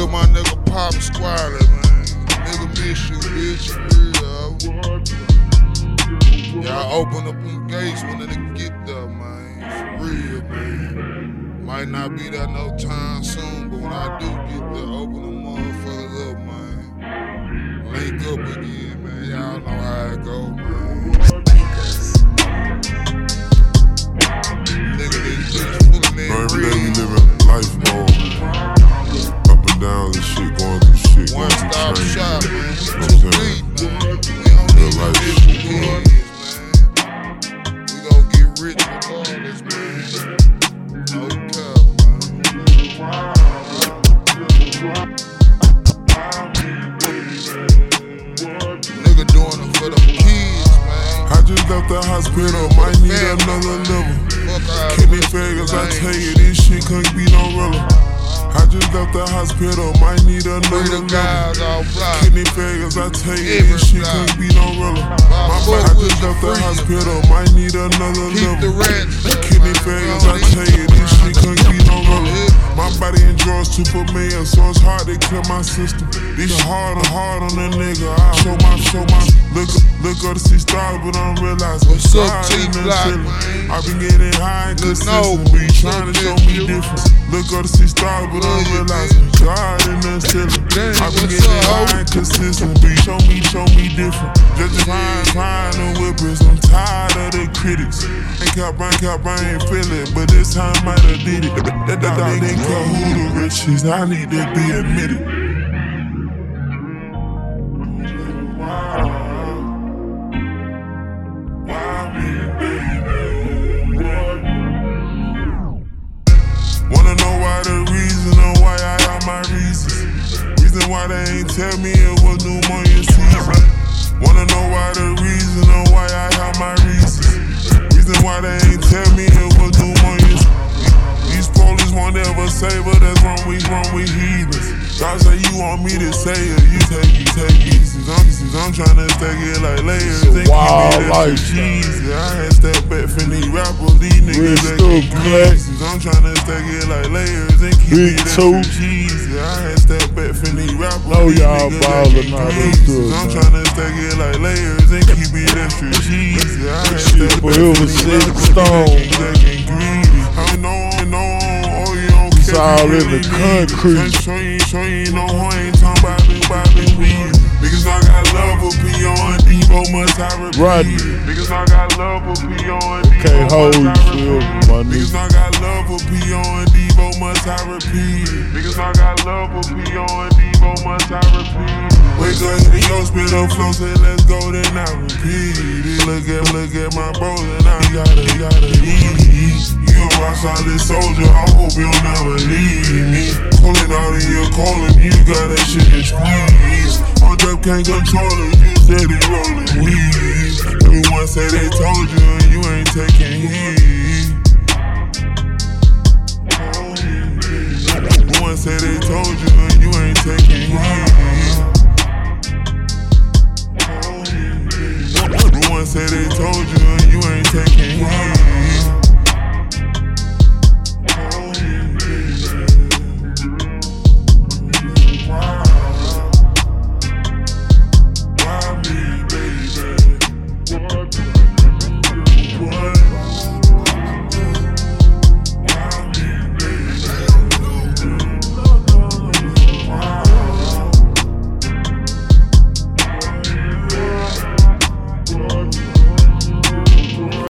real, my nigga Pop Squally, man. Nigga miss you, bitch. Real. Y'all open up them gates when they get there, man. For real, man. Might not be there no time soon, but when I do get there, open them motherfuckers up, man. Link up again, man. Y'all know how it go, One stop shop, man. too deep. We don't need life no shit, man. man. We gon' get rich regardless, man. No cap, man. Nigga doing it for them kids, man. I just left the hospital, might need another level. Kidney failures, I tell you, this shit can't be no realer. I just left the hospital, might need another the level. guys off block. Kidney failures, I tell you, this shit can't be no realer. My body, I just the left the hospital, might need another Keep the level. Kidney enjoys super million, so it's hard to clear my system. This hard and hard on the nigga. I show my, show my, look, look up to see stars, but I don't realize What's up, God in T-Block, I've been getting high and consistent, what's trying to show me different. Look up to see stars, but I don't realize. God in the ceiling. I've been getting high and consistent, I ain't it, but this time I done did it. That dog who the rich is. I need to be admitted. Wanna know why the reason or why I got my reasons. Reason why they ain't tell me it was pneumonia won't ever save her, that's wrong, we wrong, we heathens. God say you want me to say it, you take it, take it. Since I'm, since I'm trying to stack it like layers. It's a and keep wild it extra life, cheesy. I had step back from these rappers, these niggas Real acting stuff, I'm trying to stack it like layers and keep two. extra cheesy. I had step back from these rappers, oh, these y'all niggas ballin' acting out, let's greasy. do it, I'm trying to stack it like layers and keep it extra cheesy. I had step back from these rappers, these niggas acting greedy. All in the concrete. And Devo, must I repeat. Rodney. Because I got love for P.O. and Devo, Can't hold must you, repeat. my Because nigga. I got love for P.O. and Devo, must I repeat. Because I got love for P.O. and Devo, must I repeat. Wake up, hit your spit up, flow, say let's go, then I repeat it. Look at, look at my bros, and I gotta, gotta eat. You a rock solid soldier, I hope you'll never leave me. Pulling can't control it, you steady rolling weed. Everyone say they told you, and you ain't taking heed. Everyone say they told you, and you ain't taking heed.